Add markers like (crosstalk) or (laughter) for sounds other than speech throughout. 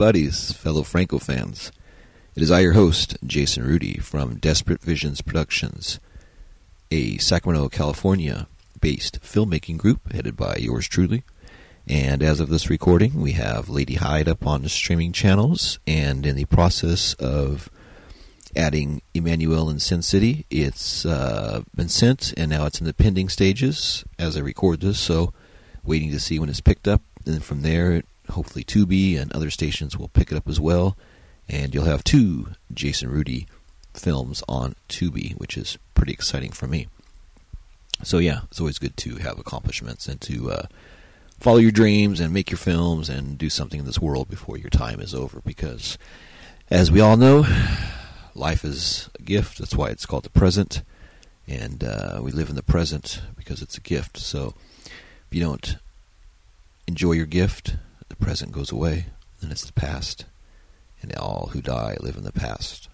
buddies, fellow Franco fans. It is I, your host, Jason Rudy from Desperate Visions Productions, a Sacramento, California based filmmaking group headed by yours truly. And as of this recording, we have Lady Hyde up on the streaming channels and in the process of adding Emanuelle in Sin City. It's uh, been sent and now it's in the pending stages as I record this, so waiting to see when it's picked up. And from there, hopefully Tubi and other stations will pick it up as well and you'll have two Jason Rudy films on Tubi, which is pretty exciting for me. So yeah, it's always good to have accomplishments and to uh, follow your dreams and make your films and do something in this world before your time is over. Because, as we all know, life is a gift. That's why it's called the present, and uh, we live in the present because it's a gift. So, if you don't enjoy your gift, the present goes away, and it's the past and all who die live in the past.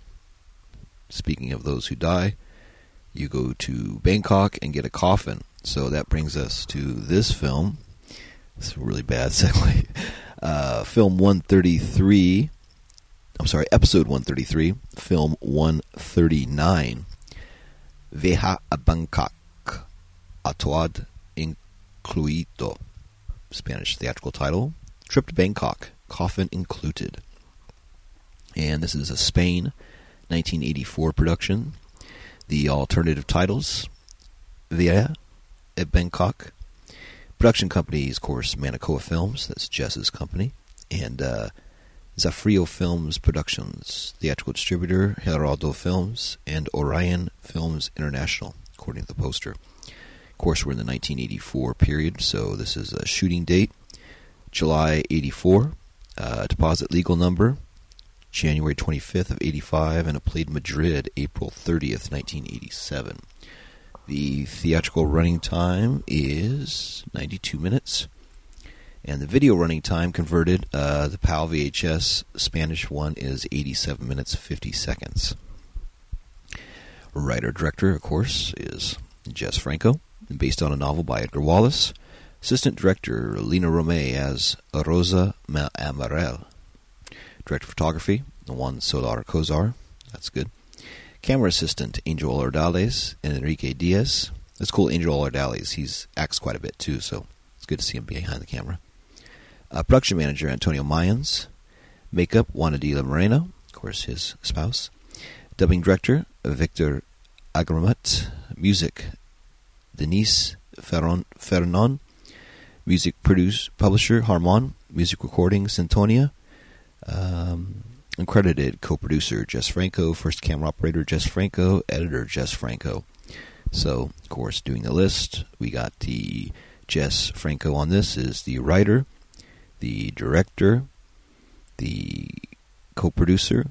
Speaking of those who die, you go to Bangkok and get a coffin. So that brings us to this film. It's a really bad (laughs) segue. Uh, film 133. I'm sorry, episode 133. Film 139. Veja a Bangkok. Atuad incluido. Spanish theatrical title. Trip to Bangkok. Coffin included and this is a Spain 1984 production. The alternative titles Via at Bangkok. Production company is, of course, Manacoa Films. That's Jess's company. And uh, Zafrio Films Productions, theatrical distributor, Geraldo Films, and Orion Films International, according to the poster. Of course, we're in the 1984 period, so this is a shooting date, July 84. Uh, deposit legal number January 25th of 85, and it played Madrid April 30th, 1987. The theatrical running time is 92 minutes, and the video running time converted, uh, the PAL VHS Spanish one is 87 minutes 50 seconds. Writer director, of course, is Jess Franco, based on a novel by Edgar Wallace. Assistant director Lina Romay as Rosa Almirall. Director of photography, Juan Soler Cozar. That's good. Camera assistant, Angel Ordiales and Enrique Diaz. That's cool, Angel Ordiales. He's acts quite a bit too, so it's good to see him behind the camera. Uh, production manager, Antonio Mayans. Makeup, Juana de la Moreno, of course, his spouse. Dubbing director, Victor Agramunt. Music, Denis Farnon. Music produce, publisher, Harmon. Music recording, Sintonia. Um, uncredited co-producer Jess Franco, first camera operator Jess Franco, editor Jess Franco. So, of course, doing the list, we got the Jess Franco on this is the writer, the director, the co-producer,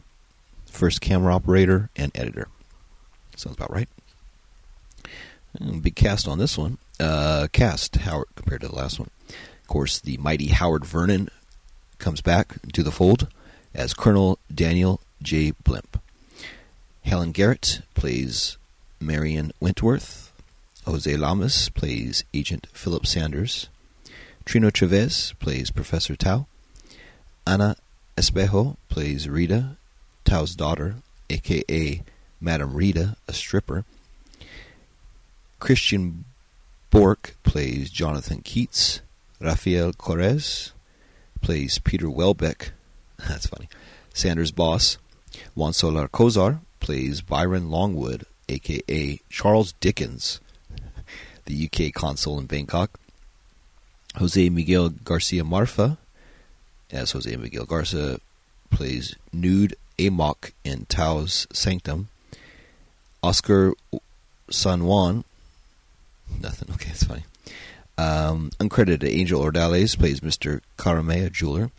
first camera operator, and editor. Sounds about right. And big cast on this one. Uh, cast Howard compared to the last one. Of course, the mighty Howard Vernon comes back to the fold as Colonel Daniel J. Blimp. Helen Garrett plays Marion Wentworth. Jose Llamas plays Agent Philip Sanders. Trino Chavez plays Professor Tao. Ana Espejo plays Rita, Tao's daughter, aka Madame Rita, a stripper. Christian Bork plays Jonathan Keats. Rafael Correz plays Peter Welbeck. (laughs) That's funny. Sanders' boss, Juan Soler Cozar, plays Byron Longwood, aka Charles Dickens, (laughs) the UK consul in Bangkok. Jose Miguel Garcia Marfa, as Jose Miguel Garcia, plays Nude Amok in Tao's Sanctum. Oscar San Juan, nothing, okay, it's funny. Um, uncredited Angel Ordiales plays Mr. Caramea jeweler.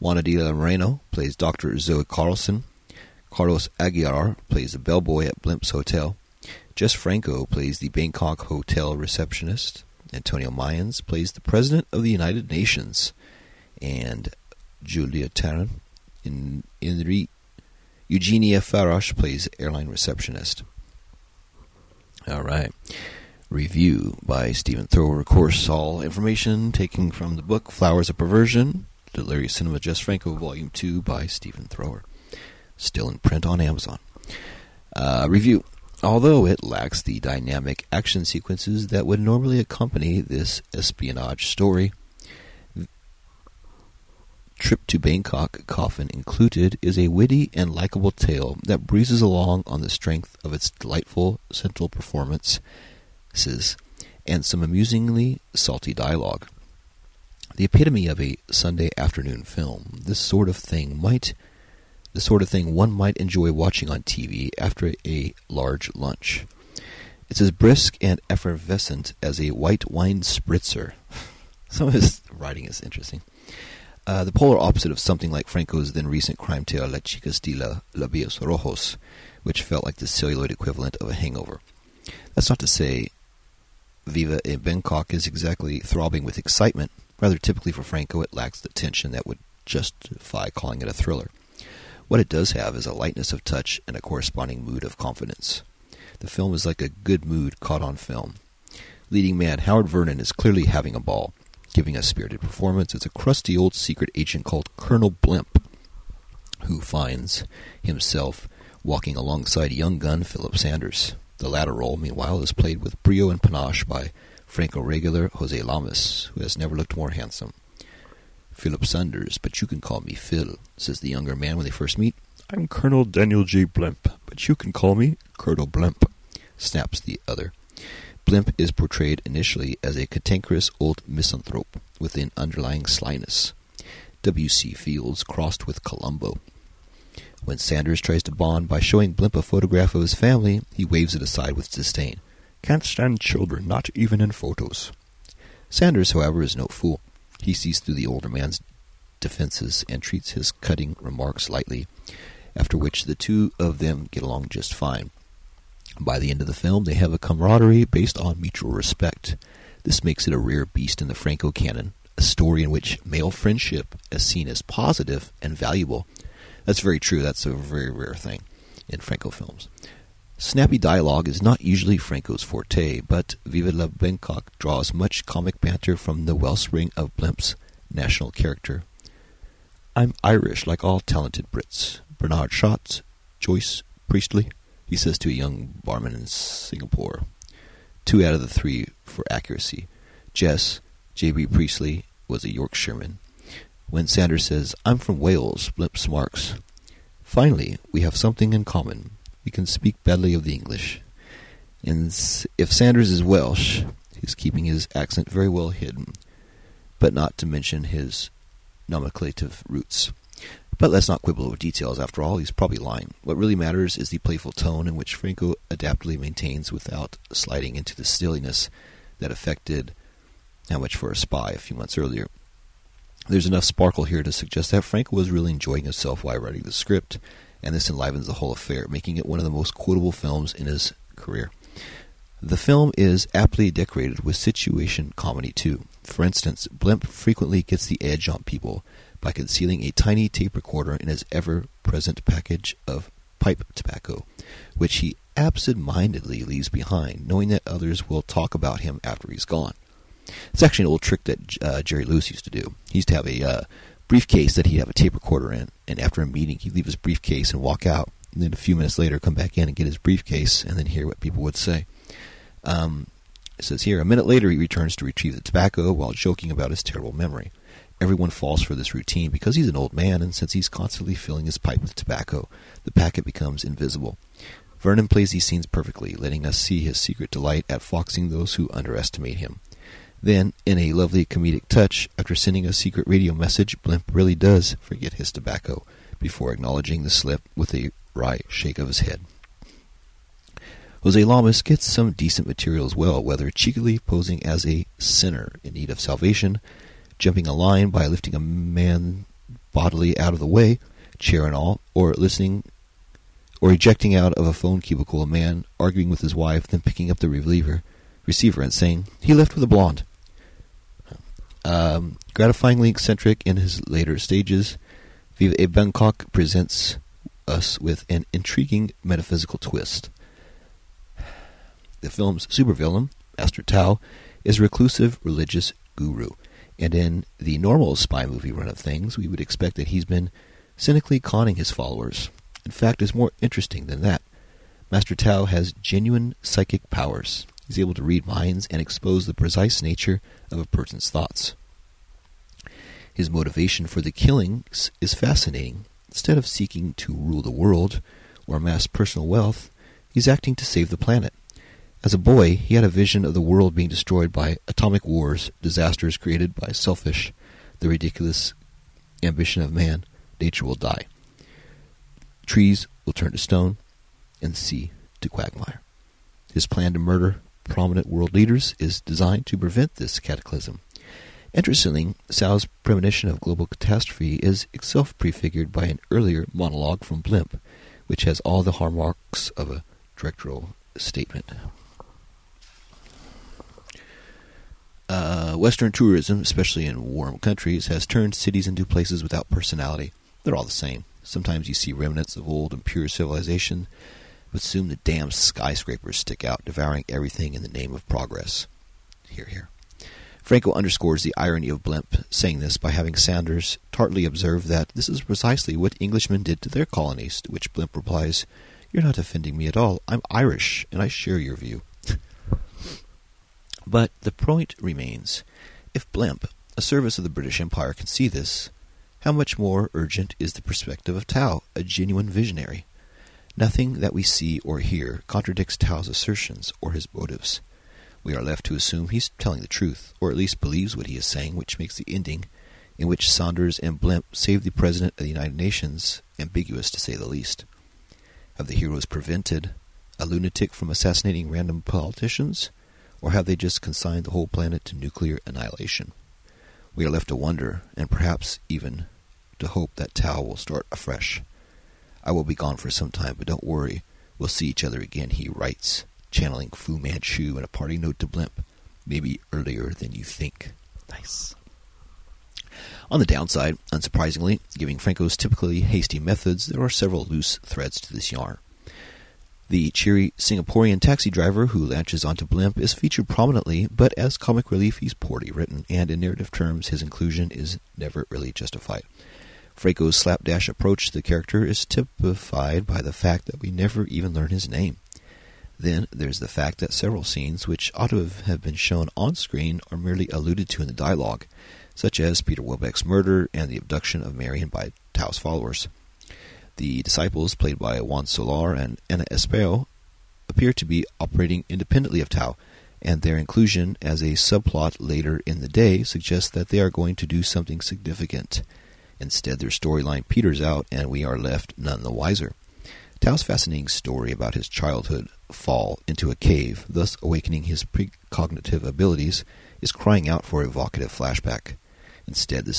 Juana de la Moreno plays Dr. Zoe Carlson. Carlos Aguilar plays the bellboy at Blimp's Hotel. Jess Franco plays the Bangkok Hotel receptionist. Antonio Mayans plays the President of the United Nations. And Julia Taran in, in the Eugenia Farash plays airline receptionist. All right. Review by Stephen Thrower. Of course, all information taken from the book Flowers of Perversion Delirious Cinema Jess Franco Volume 2 by Stephen Thrower. Still in print on Amazon. Uh, review. Although it lacks the dynamic action sequences that would normally accompany this espionage story, Trip to Bangkok, Coffin included, is a witty and likable tale that breezes along on the strength of its delightful central performances and some amusingly salty dialogue. The epitome of a Sunday afternoon film, this sort of thing might the sort of thing one might enjoy watching on TV after a large lunch. It's as brisk and effervescent as a white wine spritzer. (laughs) Some of his writing is interesting. Uh, the polar opposite of something like Franco's then recent crime tale La Chicas de la Labios Rojos, which felt like the celluloid equivalent of a hangover. That's not to say Viva in Bangkok is exactly throbbing with excitement. Rather typically for Franco, it lacks the tension that would justify calling it a thriller. What it does have is a lightness of touch and a corresponding mood of confidence. The film is like a good mood caught on film. Leading man Howard Vernon is clearly having a ball, giving a spirited performance as a crusty old secret agent called Colonel Blimp, who finds himself walking alongside young gun Philip Sanders. The latter role, meanwhile, is played with brio and panache by Franco regular Jose Llamas, who has never looked more handsome. Philip Sanders, but you can call me Phil, says the younger man when they first meet. I'm Colonel Daniel J. Blimp, but you can call me Colonel Blimp, snaps the other. Blimp is portrayed initially as a cantankerous old misanthrope with an underlying slyness. W.C. Fields crossed with Columbo. When Sanders tries to bond by showing Blimp a photograph of his family, he waves it aside with disdain. Can't stand children, not even in photos. Sanders, however, is no fool. He sees through the older man's defenses and treats his cutting remarks lightly, after which the two of them get along just fine. By the end of the film, they have a camaraderie based on mutual respect. This makes it a rare beast in the Franco canon, a story in which male friendship is seen as positive and valuable. That's very true. That's a very rare thing in Franco films. Snappy dialogue is not usually Franco's forte, but Viva la Bangkok draws much comic banter from the wellspring of Blimp's national character. I'm Irish, like all talented Brits. Bernard Schatz, Joyce Priestley, he says to a young barman in Singapore. Two out of the three for accuracy. Jess, J.B. Priestley, was a Yorkshireman. When Sanders says, I'm from Wales, Blimp smarks. Finally, we have something in common. We can speak badly of the English. And if Sanders is Welsh, he's keeping his accent very well hidden, but not to mention his nomenclative roots. But let's not quibble over details. After all, he's probably lying. What really matters is the playful tone in which Franco adaptedly maintains without sliding into the silliness that affected How Much for a Spy a few months earlier. There's enough sparkle here to suggest that Franco was really enjoying himself while writing the script, and this enlivens the whole affair, making it one of the most quotable films in his career. The film is aptly decorated with situation comedy too. For instance, Blimp frequently gets the edge on people by concealing a tiny tape recorder in his ever present package of pipe tobacco, which he absent-mindedly leaves behind, knowing that others will talk about him after he's gone. It's actually an old trick that uh, Jerry Lewis used to do. He used to have a uh, briefcase that he'd have a tape recorder in, and after a meeting, he'd leave his briefcase and walk out. And then a few minutes later, come back in and get his briefcase, and then hear what people would say. Um, it says here, a minute later, he returns to retrieve the tobacco while joking about his terrible memory. Everyone falls for this routine because he's an old man, and since he's constantly filling his pipe with tobacco, the packet becomes invisible. Vernon plays these scenes perfectly, letting us see his secret delight at foxing those who underestimate him. Then, in a lovely comedic touch, after sending a secret radio message, Blimp really does forget his tobacco, before acknowledging the slip with a wry shake of his head. Jose Llamas gets some decent material as well, whether cheekily posing as a sinner in need of salvation, jumping a line by lifting a man bodily out of the way, chair and all, or listening or ejecting out of a phone cubicle a man arguing with his wife, then picking up the reliever, receiver and saying, He left with a blonde. Um, gratifyingly eccentric in his later stages, Viva Bangkok presents us with an intriguing metaphysical twist. The film's supervillain, Master Tao, is a reclusive religious guru And in the normal spy movie run of things, we would expect that he's been cynically conning his followers. In fact, it's more interesting than that. Master Tao has genuine psychic powers. He's able to read minds and expose the precise nature of a person's thoughts. His motivation for the killings is fascinating. Instead of seeking to rule the world or amass personal wealth, he's acting to save the planet. As a boy, he had a vision of the world being destroyed by atomic wars, disasters created by selfish, the ridiculous ambition of man. Nature will die. Trees will turn to stone, and sea to quagmire. His plan to murder prominent world leaders is designed to prevent this cataclysm. Interestingly, Tao's premonition of global catastrophe is itself prefigured by an earlier monologue from Blimp, which has all the hallmarks of a directorial statement. Uh, Western tourism, especially in warm countries, has turned cities into places without personality. They're all the same. Sometimes you see remnants of old and pure civilization, but soon the damn skyscrapers stick out, devouring everything in the name of progress. Here, here. Franco underscores the irony of Blimp saying this by having Sanders tartly observe that this is precisely what Englishmen did to their colonies, to which Blimp replies, You're not offending me at all. I'm Irish, and I share your view. (laughs) but the point remains if Blimp, a service of the British Empire, can see this, how much more urgent is the perspective of Tao, a genuine visionary? Nothing that we see or hear contradicts Tao's assertions or his motives. We are left to assume he's telling the truth, or at least believes what he is saying, which makes the ending, in which Sanders and Blimp save the President of the United Nations, ambiguous to say the least. Have the heroes prevented a lunatic from assassinating random politicians, or have they just consigned the whole planet to nuclear annihilation? We are left to wonder, and perhaps even to hope that Tao will start afresh. I will be gone for some time, but don't worry. We'll see each other again, he writes, channeling Fu Manchu in a parting note to Blimp. Maybe earlier than you think. Nice. On the downside, unsurprisingly, giving Franco's typically hasty methods, there are several loose threads to this yarn. The cheery Singaporean taxi driver who latches onto Blimp is featured prominently, but as comic relief, he's poorly written, and in narrative terms, his inclusion is never really justified. Franco's slapdash approach to the character is typified by the fact that we never even learn his name. Then there's the fact that several scenes which ought to have been shown on screen are merely alluded to in the dialogue, such as Peter Welbeck's murder and the abduction of Marion by Tao's followers. The disciples, played by Juan Soler and Ana Espejo, appear to be operating independently of Tao, and their inclusion as a subplot later in the day suggests that they are going to do something significant. Instead, their storyline peters out, and we are left none the wiser. Tao's fascinating story about his childhood fall into a cave, thus awakening his precognitive abilities, is crying out for evocative flashback. Instead, the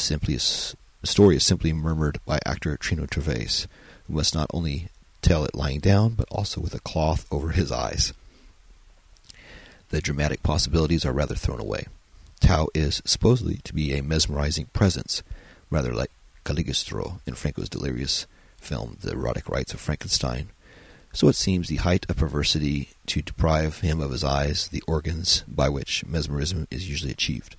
story is simply murmured by actor Trino Gervais, who must not only tell it lying down, but also with a cloth over his eyes. The dramatic possibilities are rather thrown away. Tao is supposedly to be a mesmerizing presence, rather like Cagliostro in Franco's delirious film, The Erotic Rites of Frankenstein. So it seems the height of perversity to deprive him of his eyes, the organs by which mesmerism is usually achieved.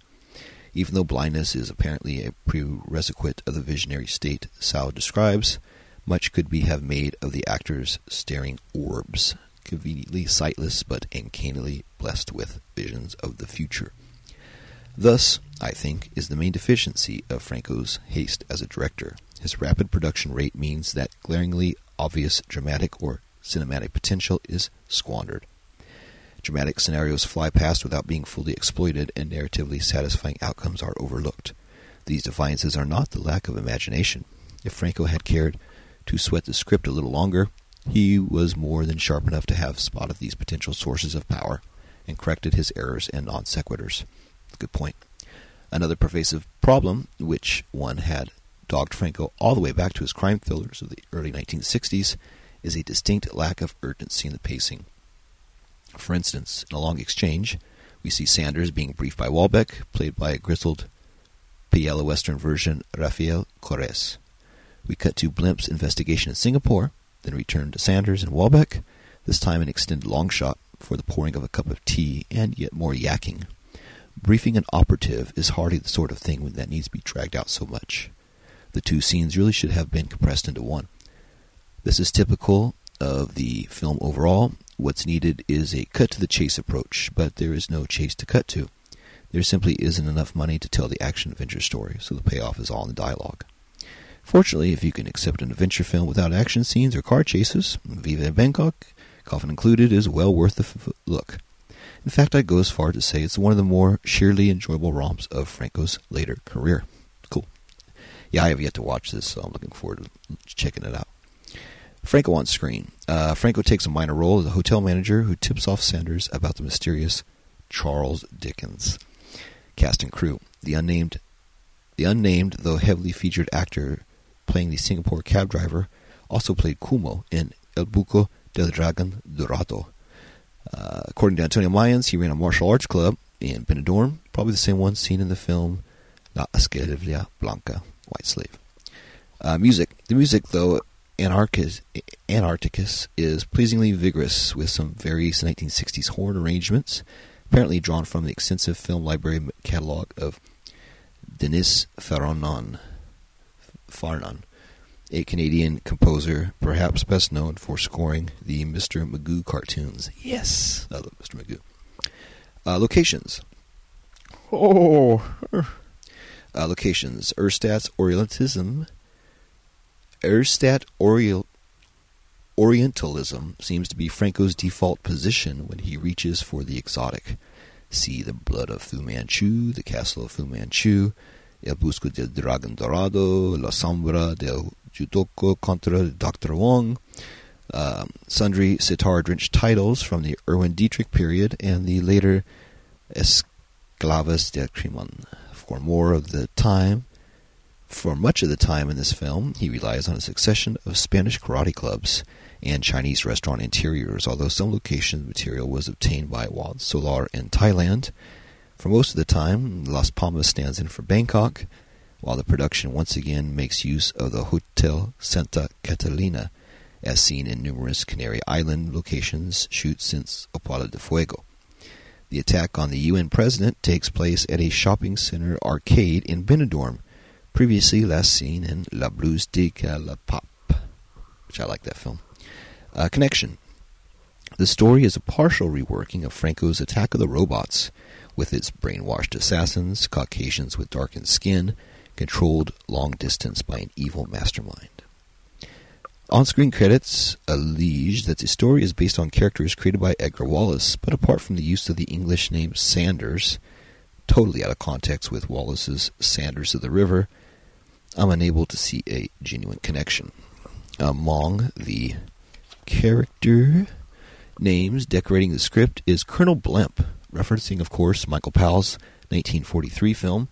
Even though blindness is apparently a prerequisite of the visionary state Tao describes, much could be have made of the actor's staring orbs, conveniently sightless but uncannily blessed with visions of the future. Thus, I think, is the main deficiency of Franco's haste as a director. His rapid production rate means that glaringly obvious dramatic or cinematic potential is squandered. Dramatic scenarios fly past without being fully exploited, and narratively satisfying outcomes are overlooked. These defiances are not the lack of imagination. If Franco had cared to sweat the script a little longer, he was more than sharp enough to have spotted these potential sources of power and corrected his errors and non sequiturs. Good point. Another pervasive problem, which one had dogged Franco all the way back to his crime thrillers of the early 1960s, is a distinct lack of urgency in the pacing. For instance, in a long exchange, we see Sanders being briefed by Welbeck, played by a grizzled Piela Western version Rafael Corres. We cut to Blimp's investigation in Singapore, then return to Sanders and Welbeck, this time an extended long shot for the pouring of a cup of tea and yet more yakking. Briefing an operative is hardly the sort of thing that needs to be dragged out so much. The two scenes really should have been compressed into one. This is typical of the film overall. What's needed is a cut to the chase approach, but there is no chase to cut to. There simply isn't enough money to tell the action adventure story, so the payoff is all in the dialogue. Fortunately, if you can accept an adventure film without action scenes or car chases, Viva Bangkok, coffin included, is well worth the f- look. In fact, I'd go as far to say it's one of the more sheerly enjoyable romps of Franco's later career. Cool. Yeah, I have yet to watch this, so I'm looking forward to checking it out. Franco on screen. Uh, Franco takes a minor role as a hotel manager who tips off Sanders about the mysterious Charles Dickens. Cast and crew: the unnamed, the unnamed though heavily featured actor playing the Singapore cab driver also played Kumo in El Buco del Dragon Dorado. Uh, according to Antonio Mayans, he ran a martial arts club in Benidorm, probably the same one seen in the film La Esclava Blanca, White Slave. Uh, music. The music, though, Antarcticus is pleasingly vigorous with some various 1960s horn arrangements, apparently drawn from the extensive film library catalog of Denis Farnon, Farnon, a Canadian composer, perhaps best known for scoring the Mr. Magoo cartoons. Yes, I love Mr. Magoo. Uh, locations. Oh. Uh, locations. Ersatz Orientalism Erstat Orientalism seems to be Franco's default position when he reaches for the exotic. See the blood of Fu Manchu, the castle of Fu Manchu, El Busco del Dragon Dorado, La Sombra del Judoka contra Dr. Wong, uh, sundry sitar-drenched titles from the Erwin Dietrich period and the later Esclavas del Crimen. For more of the time, for much of the time in this film, he relies on a succession of Spanish karate clubs and Chinese restaurant interiors, although some location material was obtained by Juan Soler in Thailand. For most of the time, Las Palmas stands in for Bangkok, while the production once again makes use of the Hotel Santa Catalina, as seen in numerous Canary Island locations shoots since Opalo de Fuego. The attack on the UN president takes place at a shopping center arcade in Benidorm, previously last seen in La Blues de la Pop, which I like that film. Uh, connection. The story is a partial reworking of Franco's Attack of the Robots, with its brainwashed assassins, Caucasians with darkened skin, controlled long distance by an evil mastermind. On screen credits allege that the story is based on characters created by Edgar Wallace, but apart from the use of the English name Sanders, totally out of context with Wallace's Sanders of the River, I'm unable to see a genuine connection. Among the character names decorating the script is Colonel Blimp, referencing, of course, Michael Powell's 1943 film,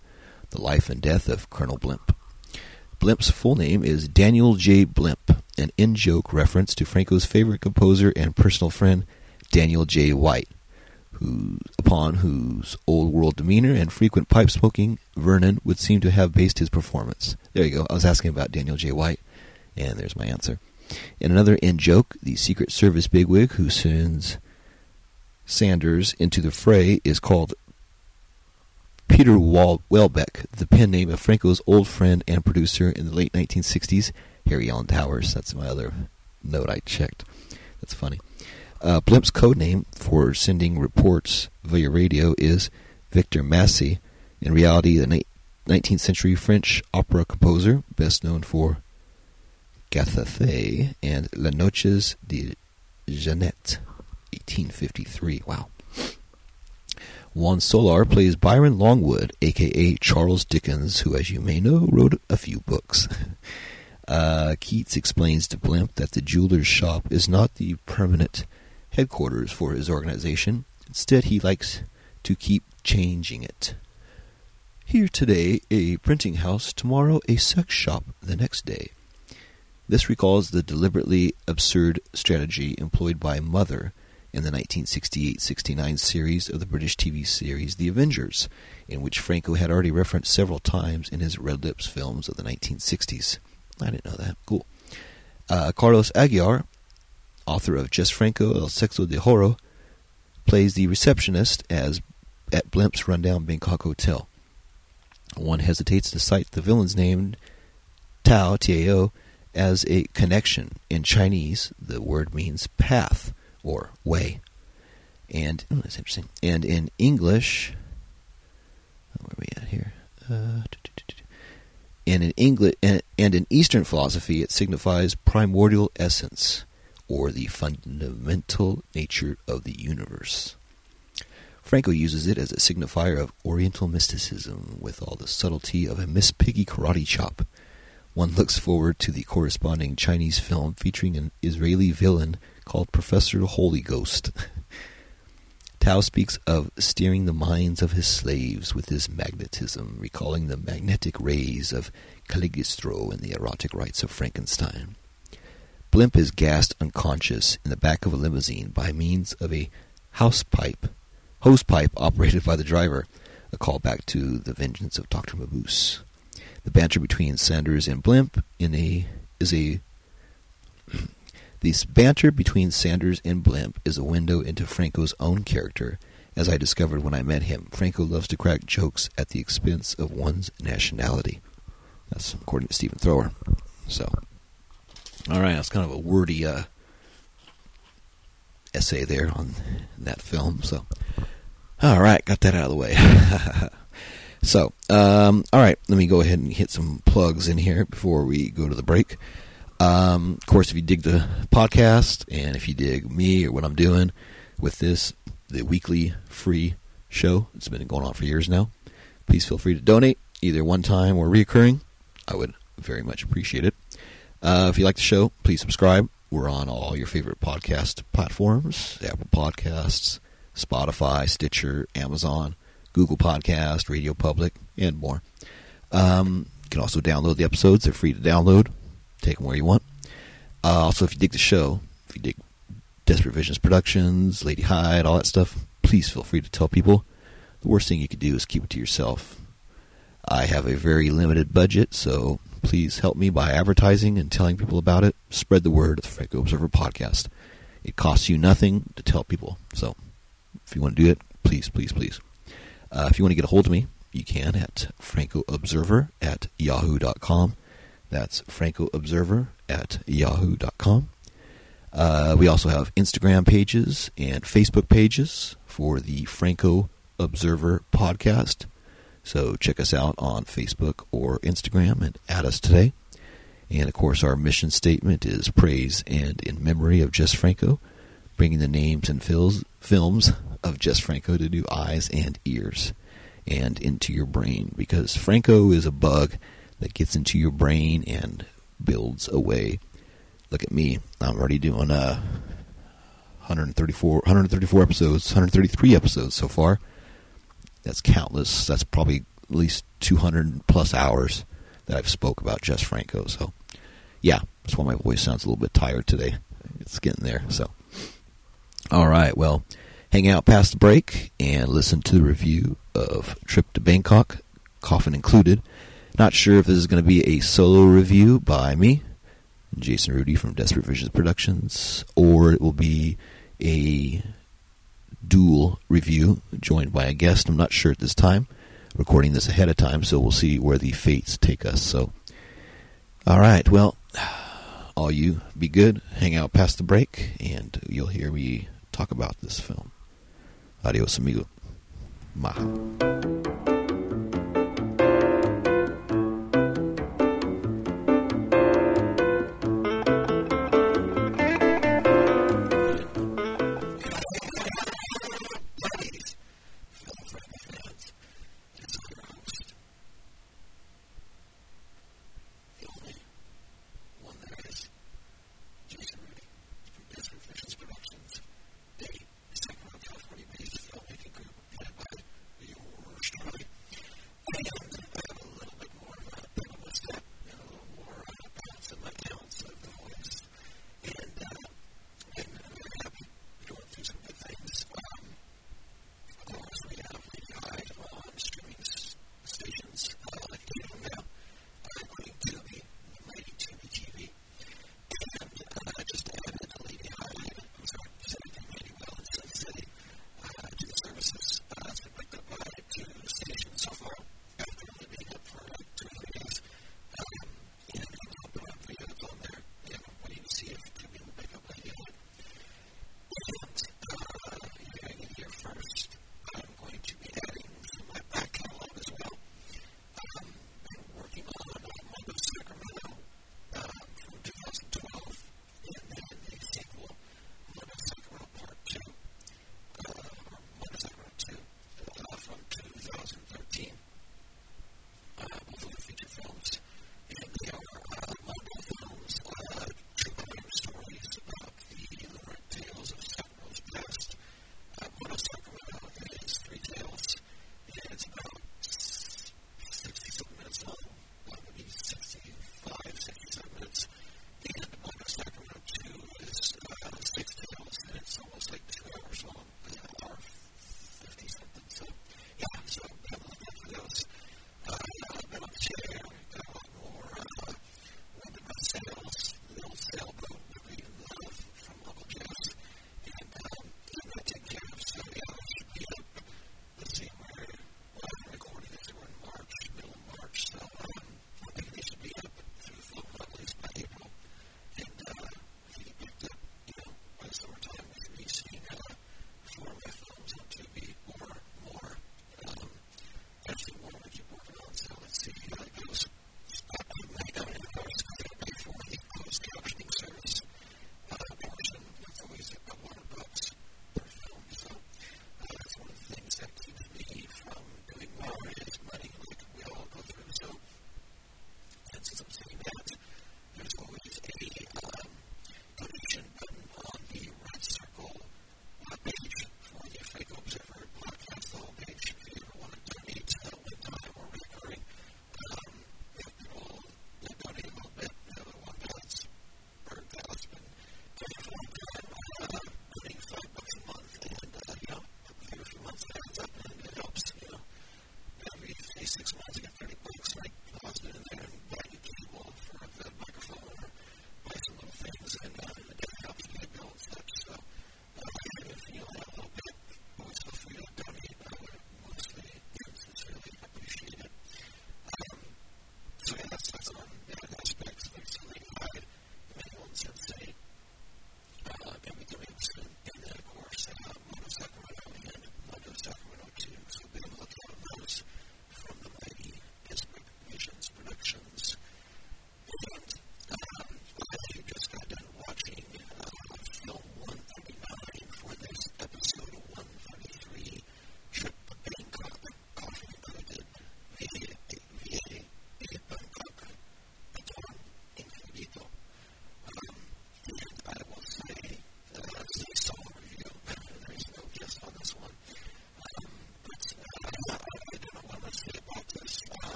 The Life and Death of Colonel Blimp. Blimp's full name is Daniel J. Blimp, an in joke reference to Franco's favorite composer and personal friend, Daniel J. White, who, upon whose old world demeanor and frequent pipe smoking, Vernon would seem to have based his performance. There you go. I was asking about Daniel J. White, and there's my answer. In another in joke, the Secret Service bigwig who sends Sanders into the fray is called Peter Wal- Welbeck, the pen name of Franco's old friend and producer in the late 1960s, Harry Alan Towers. That's my other note I checked. That's funny. Uh, Blimp's code name for sending reports via radio is Victor Massé. In reality, the 19th century French opera composer, best known for Gathathe and La Noches de Jeannette, 1853. Wow. Juan Soler plays Byron Longwood, aka Charles Dickens, who, as you may know, wrote a few books. (laughs) Uh, Keats explains to Blimp that the jeweler's shop is not the permanent headquarters for his organization. Instead, he likes to keep changing it. Here today, a printing house, tomorrow, a sex shop, the next day. This recalls the deliberately absurd strategy employed by Mother in the 1968 69 series of the British TV series The Avengers, in which Franco had already referenced several times in his Red Lips films of the 1960s. I didn't know that. Cool. Uh, Carlos Aguilar author of Jess Franco El Sexo de Horror, plays the receptionist as at Blimp's rundown Bangkok hotel. One hesitates to cite the villain's name, Tao, T-A-O, as a connection. In Chinese, the word means path or way. And oh, that's interesting. And in English, where are we at here? Uh, and in English and, and in Eastern philosophy, it signifies primordial essence or the fundamental nature of the universe. Franco uses it as a signifier of Oriental mysticism with all the subtlety of a Miss Piggy karate chop. One looks forward to the corresponding Chinese film featuring an Israeli villain called Professor Holy Ghost. (laughs) Tao speaks of steering the minds of his slaves with his magnetism, recalling the magnetic rays of Cagliostro in the erotic rites of Frankenstein. Blimp is gassed unconscious in the back of a limousine by means of a house pipe, hose pipe operated by the driver, a callback to the vengeance of Dr. Mabuse. The banter between Sanders and Blimp in a is a this banter between Sanders and Blimp is a window into Franco's own character, as I discovered when I met him. Franco loves to crack jokes at the expense of one's nationality. That's according to Stephen Thrower. So, all right, that's kind of a wordy uh, essay there on that film. So, all right, got that out of the way. (laughs) so, um, all right, let me go ahead and hit some plugs in here before we go to the break. Um, of course, if you dig the podcast and if you dig me or what I'm doing with this, the weekly free show, it's been going on for years now. Please feel free to donate, either one time or reoccurring. I would very much appreciate it. Uh, if you like the show, please subscribe. We're on all your favorite podcast platforms Apple Podcasts, Spotify, Stitcher, Amazon, Google Podcast, Radio Public, and more. Um, you can also download the episodes. They're free to download Take them where you want. Uh, also, if you dig the show, if you dig Desperate Visions Productions, Lady Hyde, all that stuff, please feel free to tell people. The worst thing you could do is keep it to yourself. I have a very limited budget, so please help me by advertising and telling people about it. Spread the word of the Franco Observer podcast. It costs you nothing to tell people. So if you want to do it, please, please, please. Uh, if you want to get a hold of me, you can at francoobserver at yahoo.com. That's Franco Observer at yahoo.com. Uh, we also have Instagram pages and Facebook pages for the Franco Observer podcast. So check us out on Facebook or Instagram and add us today. And of course, our mission statement is praise and in memory of Jess Franco, bringing the names and fills, films of Jess Franco to new eyes and ears and into your brain because Franco is a bug that gets into your brain and builds away. Look at me. I'm already doing uh, 134, 134 episodes, 133 episodes so far. That's countless. That's probably at least 200 plus hours that I've spoke about Jess Franco. So, yeah, that's why my voice sounds a little bit tired today. It's getting there. So, all right. Well, hang out past the break and listen to the review of Trip to Bangkok, coffin included. Not sure if this is going to be a solo review by me, Jason Rudy from Desperate Visions Productions, or it will be a dual review joined by a guest. I'm not sure at this time. Recording this ahead of time, so we'll see where the fates take us. So, all right. Well, all you be good. Hang out past the break, and you'll hear me talk about this film. Adios, amigo. Maha.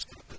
Thanks.